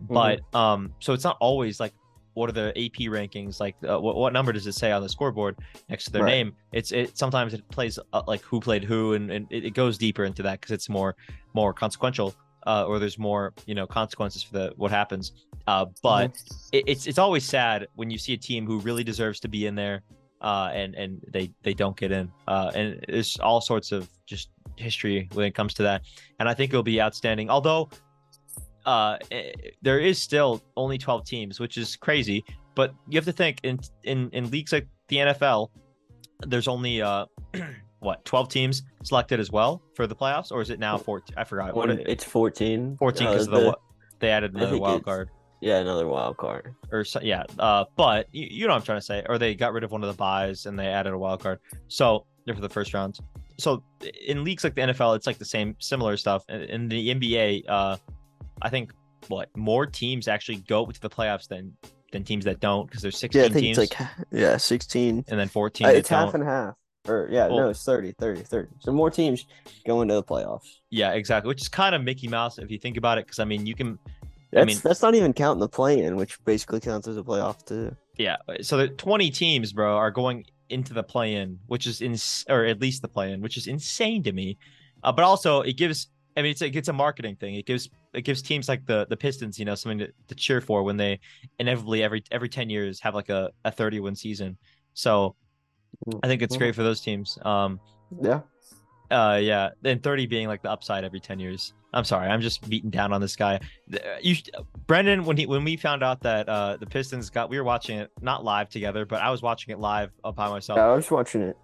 but mm-hmm. um so it's not always like what are the AP rankings like uh, what, what number does it say on the scoreboard next to their right. name it's it sometimes it plays uh, like who played who and, and it, it goes deeper into that because it's more more consequential uh, or there's more you know consequences for the what happens uh, but mm-hmm. it, it's it's always sad when you see a team who really deserves to be in there uh, and and they they don't get in. Uh, and it's all sorts of just history when it comes to that. And I think it'll be outstanding. Although uh, eh, there is still only 12 teams, which is crazy. But you have to think in in in leagues like the NFL, there's only uh what 12 teams selected as well for the playoffs, or is it now 14? I forgot. What it, it's 14. 14 because uh, the, the, they added another wild card. Yeah, another wild card. Or so, yeah, uh, but you, you, know what I'm trying to say. Or they got rid of one of the buys and they added a wild card. So they're for the first round. So in leagues like the NFL, it's like the same similar stuff. In the NBA, uh, I think what more teams actually go to the playoffs than than teams that don't because there's 16 yeah, I think teams. It's like yeah, 16 and then 14. Uh, it's half don't. and half. Or yeah, well, no, it's 30, 30, 30. So more teams go into the playoffs. Yeah, exactly. Which is kind of Mickey Mouse if you think about it, because I mean, you can that's, I mean, that's not even counting the play-in, which basically counts as a playoff too. Yeah, so the 20 teams, bro, are going into the play-in, which is in, or at least the play-in, which is insane to me. Uh, but also, it gives. I mean, it's a, it's a marketing thing. It gives it gives teams like the the Pistons, you know, something to, to cheer for when they inevitably every every 10 years have like a, a 30 win season. So I think it's great for those teams. Um, yeah. Uh, yeah, and 30 being like the upside every 10 years. I'm sorry, I'm just beating down on this guy. You, Brendan, when he when we found out that uh, the Pistons got, we were watching it not live together, but I was watching it live by myself. Yeah, I was watching it.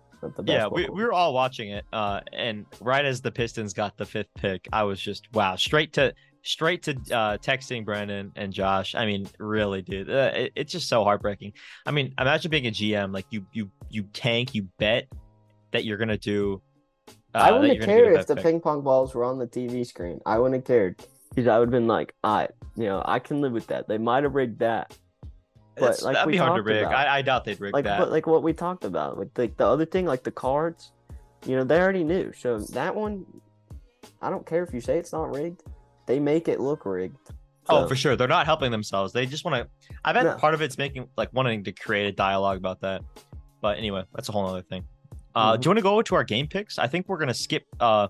Yeah, we, we were all watching it, uh, and right as the Pistons got the fifth pick, I was just wow, straight to straight to uh, texting Brandon and Josh. I mean, really, dude, uh, it, it's just so heartbreaking. I mean, imagine being a GM, like you you you tank, you bet that you're gonna do. Uh, I wouldn't you're have gonna get a cared if the pick. ping pong balls were on the TV screen. I wouldn't have cared because I would have been like, I, you know, I can live with that. They might have rigged that, but It's- like that'd be hard to rig. about. I, I doubt they'd rig like that. but like what we talked about like the, the other thing like the cards you know they already knew so that one i don't care if you say it's not rigged they make it look rigged Oh, for sure. They're not helping themselves. They just want to. I bet No. part of it's making like wanting to create a dialogue about that. But anyway, that's a whole other thing. Uh, Mhm. Do you want to go to our game picks? I think we're gonna skip uh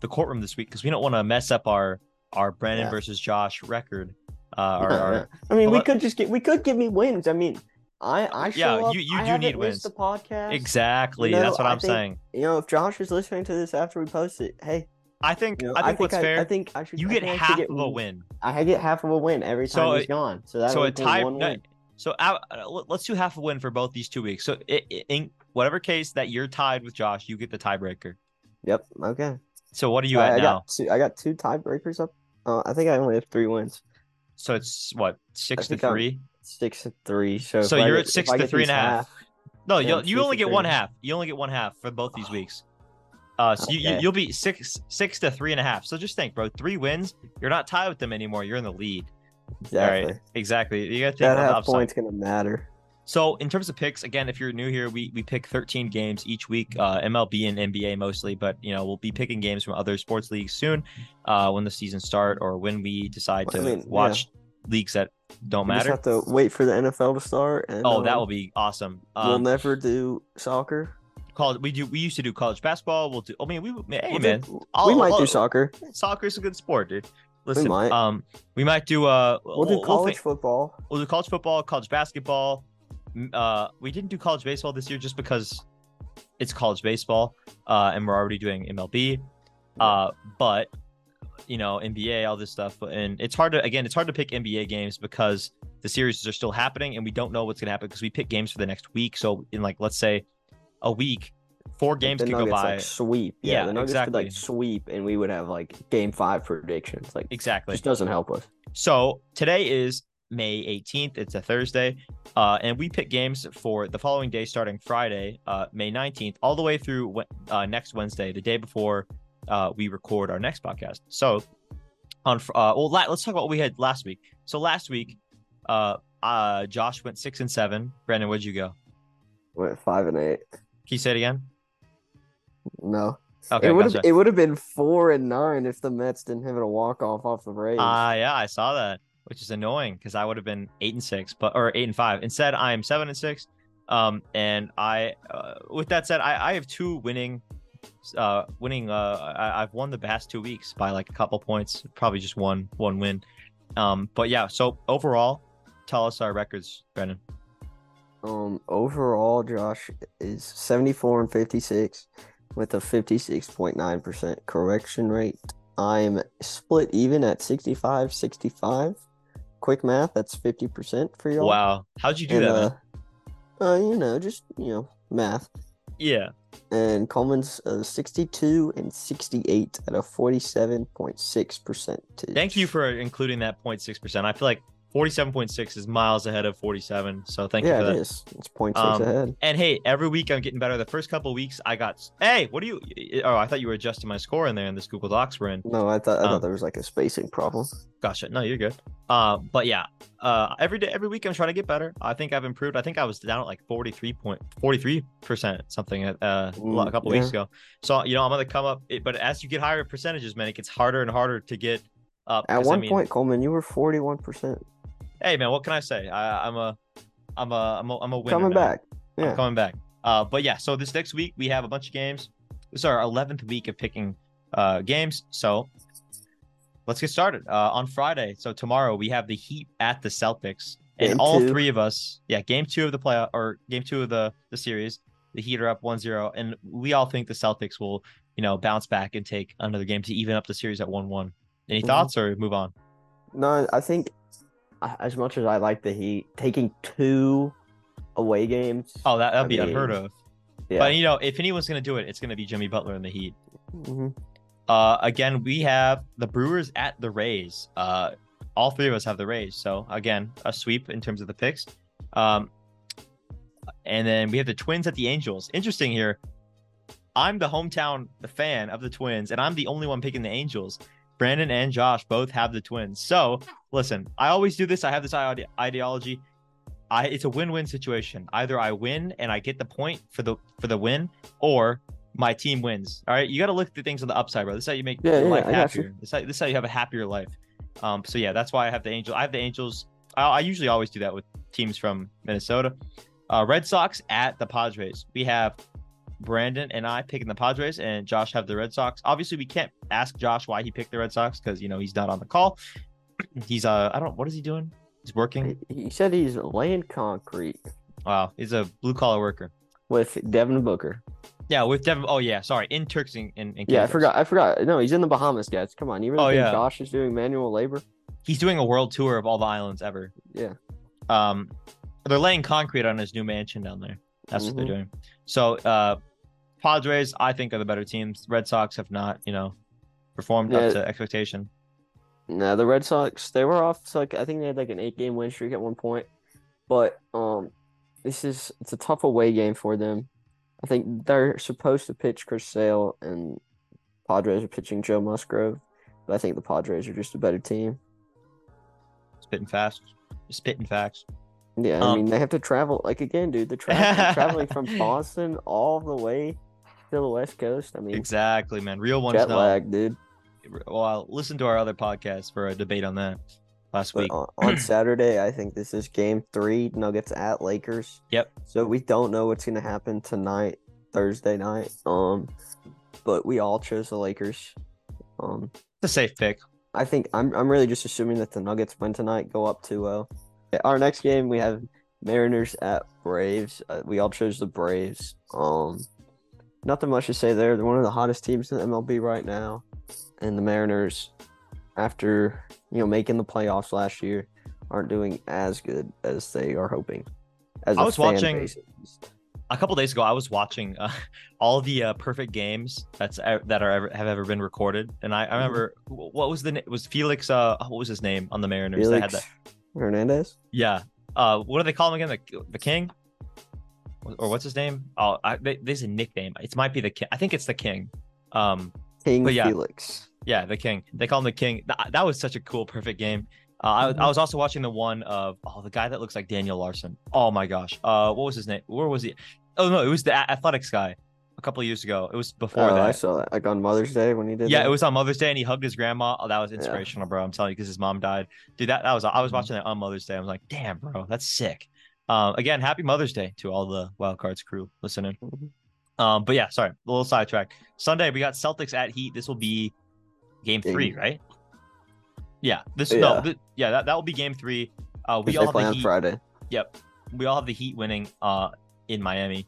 the courtroom this week because we don't want to mess up our our Brandon Yeah. versus Josh record. Uh, our, our- i mean we could just get we could give me wins i mean i i Yeah, up, you- you I do need wins. the podcast exactly. You know, that's what I I'm think- saying. you know if josh is listening to this after we post it hey I think you know, I think what's I, fair. I think I should you I get think I should half get, of a win. i get half of a win every time So he's it- gone so that So a tie. no. So uh, let- let's do half a win for both these two weeks. So i i- in whatever case that you're tied with Josh, you get the tiebreaker. yep okay So what are you I, at I now? got two I got two tiebreakers up uh, i think i only have three wins So it's what six to think I'm- three. six to three. So, So you're get- at six to three and a half. No, Yeah, you you only get three one half. You only get one half for both these weeks. Uh, so you, you Okay. you'll be six six to three and a half. So just think, bro. Three wins, you're not tied with them anymore. You're in the lead. Exactly. Right, exactly. You gotta think That half point's gonna matter. So in terms of picks, again, if you're new here, we we pick 13 games each week, uh, MLB and NBA mostly, but you know we'll be picking games from other sports leagues soon, uh, when the season start or when we decide to I mean, yeah. watch leagues that don't We just matter. have to wait for the NFL to start. And, Oh, that um, will be awesome. We'll Um, never do soccer. college, we do we used to do college basketball. We'll do. I mean, we hey We'll man, do, I'll- we might I'll- do soccer. Soccer's a good sport, dude. Listen, might. um, we might do uh, We'll do college think- football. we'll do college football, college basketball. Uh, we didn't do college baseball this year just because it's college baseball, uh, and we're already doing MLB. Uh, but you know, NBA, all this stuff, and it's hard to again, it's hard to pick NBA games because the series are still happening, and we don't know what's gonna happen because we pick games for the next week. So in like let's say a week, four games the could go Nuggets, by. like sweep. Yeah, Yeah, the Nuggets exactly. could like sweep, and we would have like game five predictions. Like, exactly. just doesn't help us. So today is May 18th. It's a Thursday. Uh, and we pick games for the following day, starting Friday, uh, May 19th, all the way through uh, next Wednesday, the day before uh, we record our next podcast. So, on uh, well, la- let's talk about what we had last week. So last week, uh, uh, Josh went six and seven. Brandon, where'd you go? Went five and eight. Can you say it again? No, Okay, it would have gotcha. it would have been four and nine if the Mets didn't have a walk off off the Rays. Uh, yeah, I saw that, which is annoying because I would have been eight and six, but or eight and five. Instead, I am seven and six. Um, and I, uh, with that said, I, I have two winning, uh, winning. Uh, I, I've won the past two weeks by like a couple points, probably just one one win. Um, but yeah, so overall, tell us our records, Brennan. Um, overall, Josh is 74 and 56 with a 56.9% correction rate. I'm split even at 65 65. Quick math, that's 50% for y'all. Wow, how'd you do And, that? uh, uh, you know, just, you know, math. Yeah, And Coleman's uh, 62 and 68 at a 47.6%. thank you for including that 0.6 percent. I feel like 47.6 is miles ahead of 47. So thank yeah, you for it that. is. It's 0.6 Um, ahead. And hey, every week I'm getting better. The first couple of weeks I got hey, what do you oh I thought you were adjusting my score in there in this Google Docs we're in. No, I thought I um, thought there was like a spacing problem. Gotcha. No, you're good. Uh, but yeah, uh every day every week I'm trying to get better. I think I've improved. I think I was down at like 43.43 percent something uh a couple weeks ago. So you know I'm gonna come up it, but as you get higher percentages, man, it gets harder and harder to get up. At 'cause, I one mean, point, Coleman, you were 41%. hey man, what can I say? I, I'm a I'm a I'm a, I'm a winner. Coming man. back. I'm Yeah. coming back. Uh, but yeah, so this next week we have a bunch of games. This is our eleventh week of picking uh games. So let's get started. Uh, on Friday, so tomorrow we have the Heat at the Celtics, and Game all two. three of us, yeah, game two of the playoff or game two of the the series. The Heat are up 1-0, and we all think the Celtics will, you know, bounce back and take another game to even up the series at one-one. Any Mhm. thoughts or move on? No, I think uh, as much as I like the Heat, taking two away games. Oh, that that'd be mean, unheard of. yeah. But you know, if anyone's gonna do it, it's gonna be Jimmy Butler in the Heat. Mhm. Uh, again, we have the Brewers at the Rays. Uh, all three of us have the Rays. So again, a sweep in terms of the picks. Um, and then we have the Twins at the Angels. Interesting here. I'm the hometown fan of the Twins, and I'm the only one picking the Angels. Brandon and Josh both have the Twins. So listen, I always do this. I have this ide- ideology. I it's a win-win situation. Either I win and I get the point for the for the win, or my team wins. All right, you got to look at things on the upside, bro. This is how you make Yeah, your yeah, life I happier. This is, how, this is how you have a happier life. Um, so yeah, that's why I have the Angels. I have the Angels. I, I usually always do that with teams from Minnesota. Uh, Red Sox at the Padres. We have Brandon and I picking the Padres, and Josh have the Red Sox. Obviously, we can't ask Josh why he picked the Red Sox because you know he's not on the call. He's uh, I don't. What is he doing? He's working. He said he's laying concrete Wow, he's a blue collar worker. with Devin Booker. Yeah, with Devin. Oh yeah, sorry, in Turks and, and, and Yeah, I forgot. I forgot. No, he's in the Bahamas, guys. Come on, you really Oh, think yeah. Josh is doing manual labor? He's doing a world tour of all the islands ever. Yeah. Um, they're laying concrete on his new mansion down there. That's what Mhm. they're doing. So, uh, Padres, I think are the better teams. Red Sox have not, you know, performed Yeah. up to expectation. No, the Red Sox they were off. So like I think they had like an eight game win streak at one point, but um, this is it's a tough away game for them. I think they're supposed to pitch Chris Sale and Padres are pitching Joe Musgrove, but I think the Padres are just a better team. Spitting fast, spitting facts. Yeah, I Um, mean they have to travel like again, dude. They're traveling, traveling from Boston all the way to the West Coast. I mean, Exactly, man. Real ones jet know. lag, dude. Well, listen to our other podcast for a debate on that last But week. on, on Saturday, I think this is game three, Nuggets at Lakers. Yep. So we don't know what's gonna happen tonight, Thursday night. Um, but we all chose the Lakers. Um, It's a safe pick. I think I'm I'm really just assuming that the Nuggets win tonight, go up 2-0. Our next game we have Mariners at Braves. Uh, we all chose the Braves. Um, nothing much to say there. They're one of the hottest teams in the MLB right now, and the Mariners, after you know making the playoffs last year, aren't doing as good as they are hoping. As I was watching- base, a couple days ago i was watching uh, all the uh, perfect games that's uh, that are ever have ever been recorded. And i, I remember wh- what was the name was felix uh what was his name on the mariners that had Felix that? Hernandez. yeah. Uh what do they call him again? The, the king or what's his name oh I, they, there's a nickname it might be the king i think it's the king um King yeah. Felix. yeah, the king. They call him the king. That, that was such a cool, perfect game. Uh, I, Mm-hmm. I was also watching the one of oh the guy that looks like Daniel Larson. Oh my gosh. Uh, what was his name? Where was he? Oh no, it was the athletics guy. A couple of years ago. It was before Oh, I saw that like on Mother's Day when he did. Yeah, that. it was on Mother's Day, and he hugged his grandma. Oh, that was inspirational, bro. I'm telling you, because his mom died. Dude, that, that was I was Mhm. watching that on Mother's Day. I was like, damn, bro, that's sick. Um, again, happy Mother's Day to all the Wild Cards crew listening. Mhm. Um, but yeah, sorry, a little sidetrack. Sunday we got Celtics at Heat. This will be game three, Game- right? Yeah. This Yeah. no, th- yeah, that, that will be game three. Uh, we all have the Heat. Friday. Yep, we all have the Heat winning uh in Miami.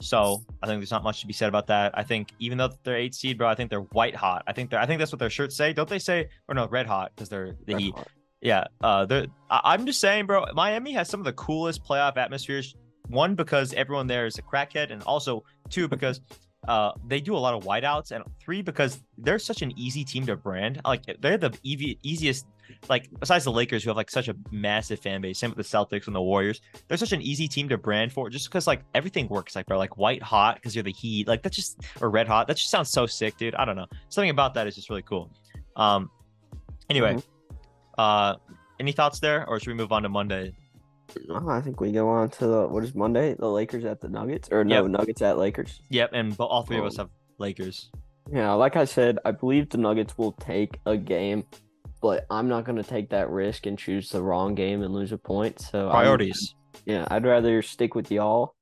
So I think there's not much to be said about that. I think even though they're eight seed, bro, I think they're white hot. I think they're I think that's what their shirts say. Don't they say or no red hot because they're the Red Heat. Hot. Yeah, uh, they're, I- I'm just saying, bro. Miami has some of the coolest playoff atmospheres. One because everyone there is a crackhead, and also two because uh, they do a lot of whiteouts, and three because they're such an easy team to brand. Like they're the easy, easiest. Like besides the Lakers, who have like such a massive fan base, same with the Celtics and the Warriors. They're such an easy team to brand for, just because like everything works. Like bro, like white hot because you're the Heat. Like that's just or red hot. That just sounds so sick, dude. I don't know. Something about that is just really cool. Um. Anyway, uh, any thoughts there, or should we move on to Monday? Oh, I think we go on to the what is Monday? The Lakers at the Nuggets, or no, Yep. Nuggets at Lakers. Yep, and but all three of us Um, have Lakers. Yeah, like I said, I believe the Nuggets will take a game, but I'm not going to take that risk and choose the wrong game and lose a point. So I'm- Priorities. yeah, I'd rather stick with y'all.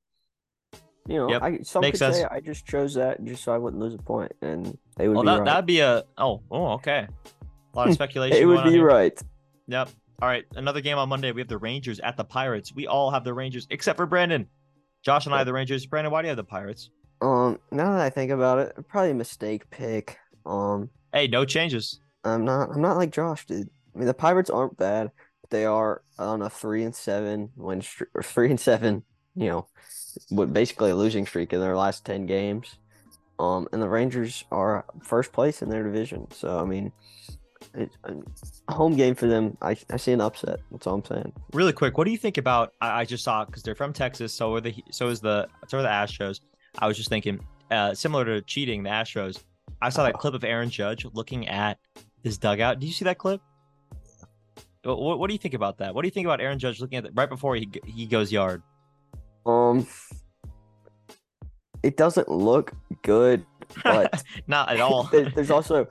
You know, Yep, I some makes could say. I just chose that just so I wouldn't lose a point, and they would Well, be that right. that'd be a oh oh okay. A lot of speculation. It would be here. right. Yep. All right, another game on Monday. We have the Rangers at the Pirates. We all have the Rangers except for Brandon. Josh and I have the Rangers. Brandon, why do you have the Pirates? Um, now that I think about it, probably a mistake pick. Um, Hey, no changes. I'm not. I'm not like Josh, dude. I mean, the Pirates aren't bad. But they are on a three and seven win streak, or three and seven. You know, with basically a losing streak in their last ten games. Um, and the Rangers are first place in their division. So I mean, it, a home game for them. I, I see an upset. That's all I'm saying. Really quick, what do you think about? I, I just saw because they're from Texas, so are the so is the so are the Astros. I was just thinking, uh, similar to cheating, the Astros. I saw that Oh. clip of Aaron Judge looking at his dugout. Did you see that clip? What, what, do you think about that? What do you think about Aaron Judge looking at it right before he he goes yard? Um, it doesn't look good, but Not at all. there- there's also,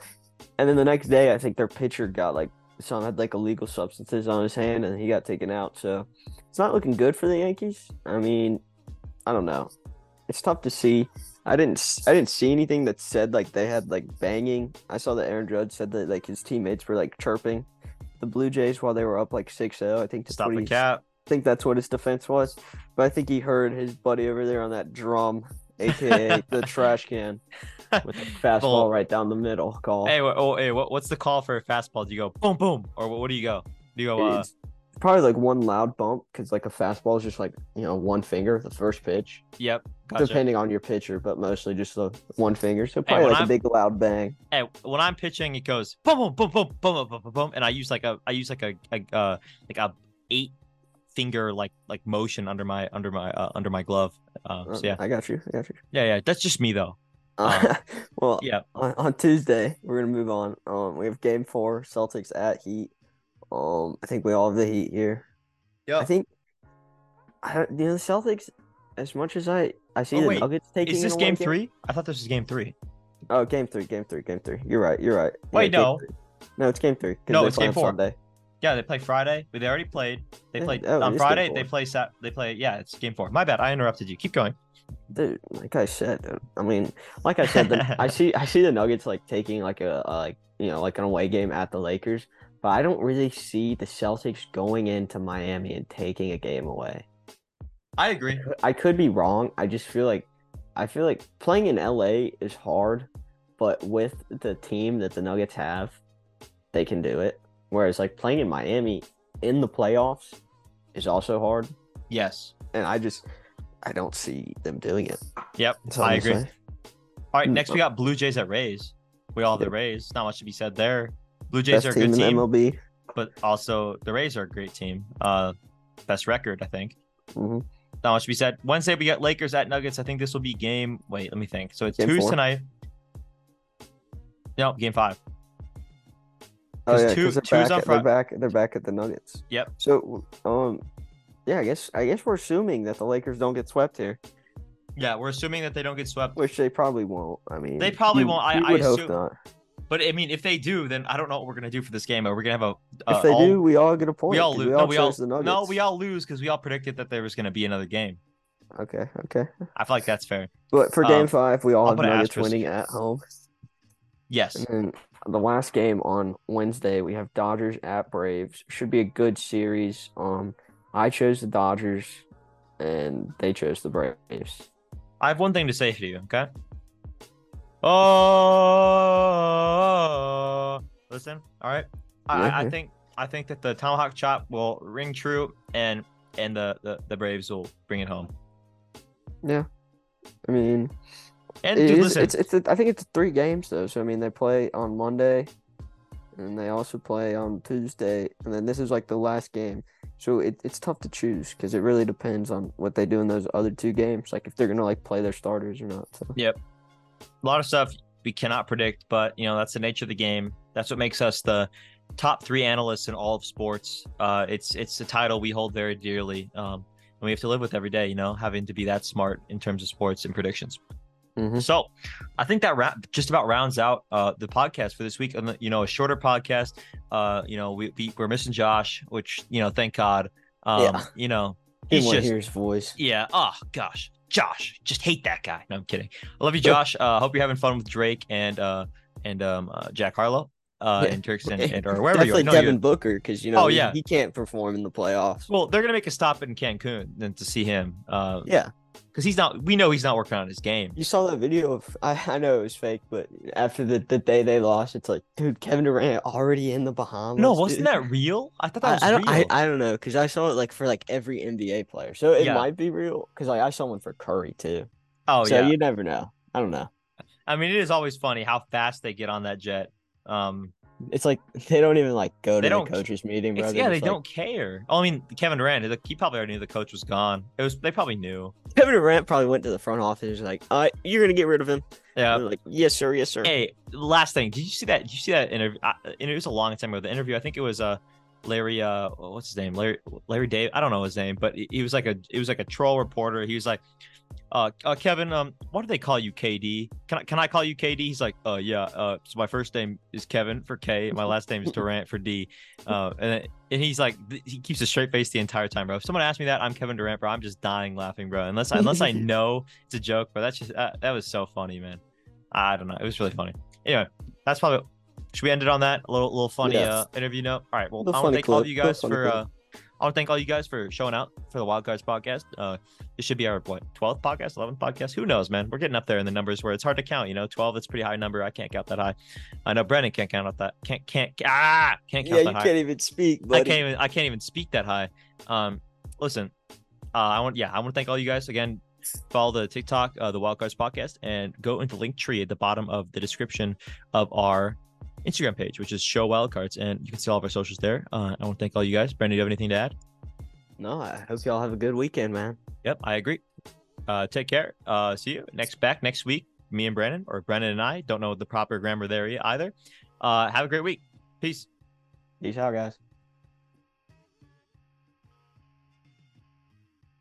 and then the next day, I think their pitcher got like some had like illegal substances on his hand, and he got taken out. So it's not looking good for the Yankees. I mean, I don't know. It's tough to see. I didn't I didn't see anything that said like they had like banging. I saw that Aaron Judge said that like his teammates were like chirping the Blue Jays while they were up like 6-0. I think Stop the cap. I think that's what his defense was. But I think he heard his buddy over there on that drum, aka the trash can, with a fastball right down the middle call. Hey, wha- oh, hey, what, what's the call for a fastball? Do you go boom, boom, or what, what do you go? Do you go? Uh, probably like one loud bump because like a fastball is just like you know one finger, the first pitch, yep, gotcha. depending on your pitcher, but mostly just the one finger. So probably when like a I'm- big loud bang. Hey, when I'm pitching, it goes boom, boom, boom, boom, boom, boom, boom, boom, boom, and I use like a, I use like a, a uh, like a eight finger like like motion under my under my uh, under my glove. Uh, Uh, so yeah, I got you. I got you. yeah, yeah. That's just me though. Uh, well, Yeah, on, on Tuesday, we're gonna move on. Um, we have Game Four, Celtics at Heat. Um, I think we all have the Heat here. Yeah. I yeah. think, I don't, you know, the Celtics. As much as I, I see Oh, the wait, Nuggets taking. Is this game three? I thought this was game three. Oh, game three, game three, game three. You're right. You're right. Wait, game no. No, it's game Three. No, it's game four. Sunday. Yeah, they play Friday, they already played. They played oh, on Friday. They play Sat. They play. Yeah, it's game four. My bad. I interrupted you. Keep going. Dude, like I said, I mean, like I said, the, I see, I see the Nuggets like taking like a, a like you know like an away game at the Lakers, but I don't really see the Celtics going into Miami and taking a game away. I agree. I could be wrong. I just feel like I feel like playing in LA is hard, but with the team that the Nuggets have, they can do it. Whereas like playing in Miami in the playoffs is also hard, Yes. and I just I don't see them doing it. Yep. I agree. All right. Mm, Next, we got Blue Jays at Rays. We all have the Rays. Not much to be said there. Blue Jays Best are a team good in team, MLB. but also the Rays are a great team. Uh, best record, I think. Mhm. Not much to be said. Wednesday, we got Lakers at Nuggets. I think this will be game. Wait, let me think. So it's Game two four? tonight. No, game five. Oh yeah, two- they're two's back. on At, they're back. They're back at the Nuggets. Yep. So, um, yeah, I guess I guess we're assuming that the Lakers don't get swept here, Yeah, we're assuming that they don't get swept. which they probably won't. I mean, They probably you- won't. I- I would hope assume- not. But I mean, if they do, then I don't know what we're gonna do for this game. Are we gonna have a? Uh, if they all- do, we all get a point. we all lose. We no, we all the Nuggets. no, we all lose because we all predicted that there was gonna be another game. Okay, okay. I feel like that's fair. But for Game Um, Five, we all I'll have Nuggets winning at home. Yes. And then the last game on Wednesday, we have Dodgers at Braves. Should be a good series. Um, I chose the Dodgers, and they chose the Braves. I have one thing to say to you, okay? Oh, listen. All right. I, I, I think I think that the tomahawk chop will ring true, and and the the, the Braves will bring it home. Yeah, I mean, And it dude, is- listen, it's it's. A, I think it's three games though. So I mean, they play on Monday, and they also play on Tuesday, and then this is like the last game. So it, it's tough to choose because it really depends on what they do in those other two games. Like if they're gonna like play their starters or not. So. Yep, a lot of stuff we cannot predict, but you know that's the nature of the game. That's what makes us the top three analysts in all of sports. Uh, it's it's a title we hold very dearly, um, and we have to live with every day. You know, having to be that smart in terms of sports and predictions. Mhm. So, I think that ra- just about rounds out uh, the podcast for this week. And you know, a shorter podcast. Uh, you know, we, we we're missing Josh, which you know, thank God. Um, Yeah. You know, he's just hear his voice. yeah. Oh gosh, Josh, just hate that guy. No, I'm kidding. I love you, Josh. Uh, hope you're having fun with Drake and uh and um uh, Jack Harlow uh Yeah. in Turks and, and or wherever you are. Definitely No, Devin Booker because you know Oh, he- yeah. he, can't perform in the playoffs. well, they're gonna make a stop in Cancun then to see him. Uh, Yeah, because he's not. We know he's not working on his game. you saw that video of I, I know it was fake, but after the, the day they lost, it's like, dude, Kevin Durant already in the Bahamas. No, wasn't dude. that real? I thought that I, was I don't real. I, I don't know because I saw it like for like every NBA player, so it Yeah. might be real because like I saw one for Curry too. oh yeah. so yeah. you never know. I don't know. I mean, it is always funny how fast they get on that jet. Um, It's like they don't even like go to They the coaches meeting, bro. yeah, they like- don't care. Oh, I mean, Kevin Durant, he probably already knew the coach was gone. It was they probably knew. Kevin Durant probably went to the front office like, "Uh, you're gonna get rid of him." Yeah. Like, "Yes, sir. Yes, sir." Hey, last thing. Did you see that? Did you see that interview? Uh, it was a long time ago. The interview. I think it was uh Larry. Uh, what's his name? Larry. Larry Dave. I don't know his name, but he, he was like a. It was like a troll reporter. He was like, uh, uh, Kevin. Um, what do they call you, KD? Can I can I call you KD? He's like, uh, yeah. Uh, so my first name is Kevin for K. My last name is Durant for D. Uh, and and he's like, he keeps a straight face the entire time, bro. If someone asked me that, I'm Kevin Durant, bro. I'm just dying laughing, bro. Unless I unless I know it's a joke, bro. That's just uh, that was so funny, man. I don't know. It was really funny. Anyway, that's probably. Should we end it on that a little little funny Yes. uh, interview note? All right. Well, I want to thank all of you guys for. uh I want to thank all you guys for showing out for the Wild Cards podcast. Uh, this should be our what twelfth podcast, eleventh podcast. Who knows, man? We're getting up there in the numbers where it's hard to count. You know, twelve is a pretty high number. I can't count that high. I know Brennan can't count out that. Can't can't ah can't count yeah, you high. can't even speak. I can't even I can't even speak that high. Um, listen, uh, I want yeah I want to thank all you guys again. Follow the TikTok, uh, the Wildcards podcast, and go into the link tree at the bottom of the description of our Instagram page, which is Show Wildcards, and you can see all of our socials there. Uh, I want to thank all you guys. Brandon, do you have anything to add? No, I hope y'all have a good weekend, man. Yep, I agree. Uh, take care. Uh, see you next back next week. Me and Brandon, or Brandon and I, don't know the proper grammar there either. Uh, have a great week. Peace. Peace out, guys.